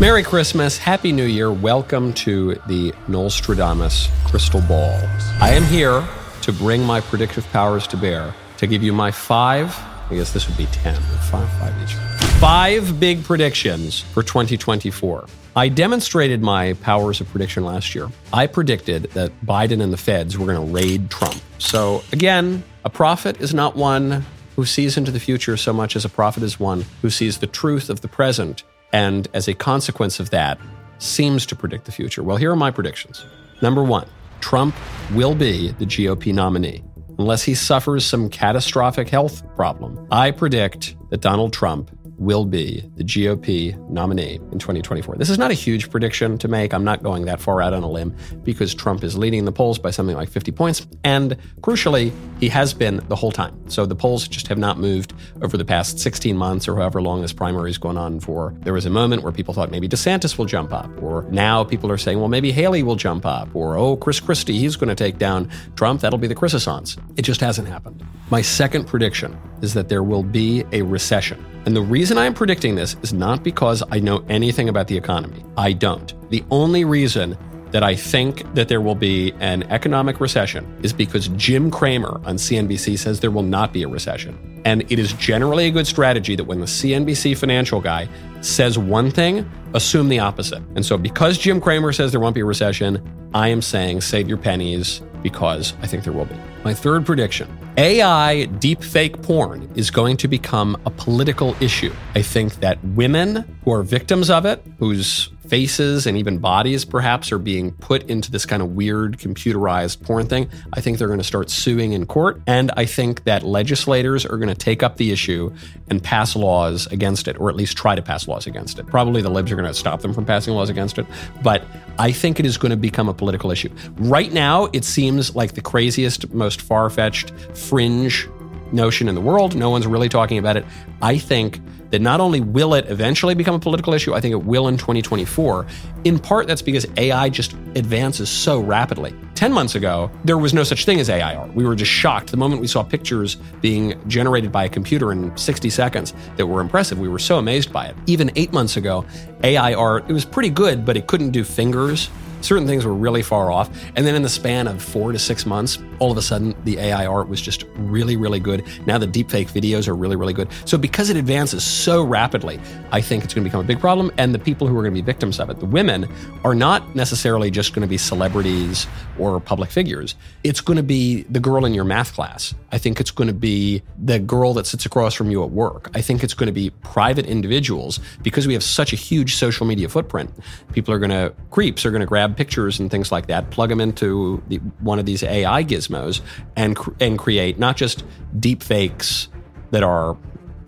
Merry Christmas, Happy New Year. Welcome to the Knowlestradamus Crystal Ball. I am here to bring my predictive powers to bear, to give you my five, I guess this would be 10, five, five each. Five big predictions for 2024. I demonstrated my powers of prediction last year. I predicted that Biden and the feds were going to raid Trump. So, again, a prophet is not one who sees into the future so much as a prophet is one who sees the truth of the present and, as a consequence of that, seems to predict the future. Well, here are my predictions. Number one, Trump will be the GOP nominee unless he suffers some catastrophic health problem. I predict that Donald Trump will be the GOP nominee in 2024. This is not a huge prediction to make. I'm not going that far out on a limb because Trump is leading the polls by something like 50 points. And crucially, he has been the whole time. So the polls just have not moved over the past 16 months or however long this primary is going on for. There was a moment where people thought maybe DeSantis will jump up, or now people are saying, well, maybe Haley will jump up, or oh, Chris Christie, he's going to take down Trump. That'll be the Chrisissance. It just hasn't happened. My second prediction is that there will be a recession. And the reason I'm predicting this is not because I know anything about the economy. I don't. The only reason that I think that there will be an economic recession is because Jim Cramer on CNBC says there will not be a recession. And it is generally a good strategy that when the CNBC financial guy says one thing, assume the opposite. And so because Jim Cramer says there won't be a recession, I am saying save your pennies because I think there will be. My third prediction AI deepfake porn is going to become a political issue. I think that women who are victims of it, whose faces and even bodies perhaps are being put into this kind of weird computerized porn thing, I think they're going to start suing in court. And I think that legislators are going to take up the issue and pass laws against it, or at least try to pass laws against it. Probably the libs are going to stop them from passing laws against it. But I think it is going to become a political issue. Right now, it seems like the craziest, most far fetched, fringe notion in the world. No one's really talking about it. I think that not only will it eventually become a political issue, I think it will in 2024. In part, that's because AI just advances so rapidly. 10 months ago, there was no such thing as AI art. We were just shocked. The moment we saw pictures being generated by a computer in 60 seconds that were impressive, we were so amazed by it. Even eight months ago, AI art, it was pretty good, but it couldn't do fingers certain things were really far off. And then in the span of four to six months, all of a sudden the AI art was just really, really good. Now the deepfake videos are really, really good. So because it advances so rapidly, I think it's going to become a big problem. And the people who are going to be victims of it, the women, are not necessarily just going to be celebrities or public figures. It's going to be the girl in your math class. I think it's going to be the girl that sits across from you at work. I think it's going to be private individuals because we have such a huge social media footprint. People are going to, creeps are going to grab grab pictures and things like that, plug them into the, one of these AI gizmos, and and create not just deep fakes that are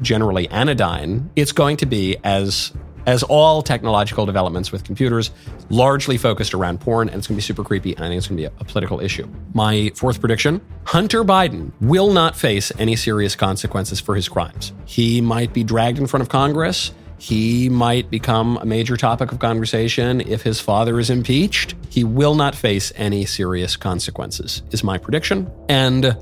generally anodyne. It's going to be as as all technological developments with computers, largely focused around porn, and it's going to be super creepy, and I think it's going to be a, a, political issue. My fourth prediction Hunter Biden will not face any serious consequences for his crimes. He might be dragged in front of Congress he might become a major topic of conversation if his father is impeached. He will not face any serious consequences, is my prediction. And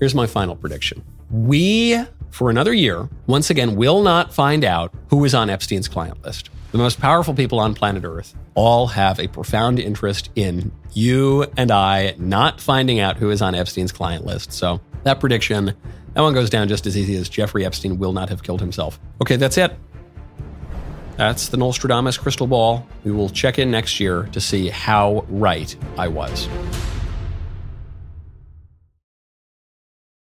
here's my final prediction. We, for another year, once again, will not find out who is on Epstein's client list. The most powerful people on planet Earth all have a profound interest in you and I not finding out who is on Epstein's client list. So that prediction, that one goes down just as easy as Jeffrey Epstein will not have killed himself. Okay, that's it. That's the Knowlestradamus crystal ball. We will check in next year to see how right I was.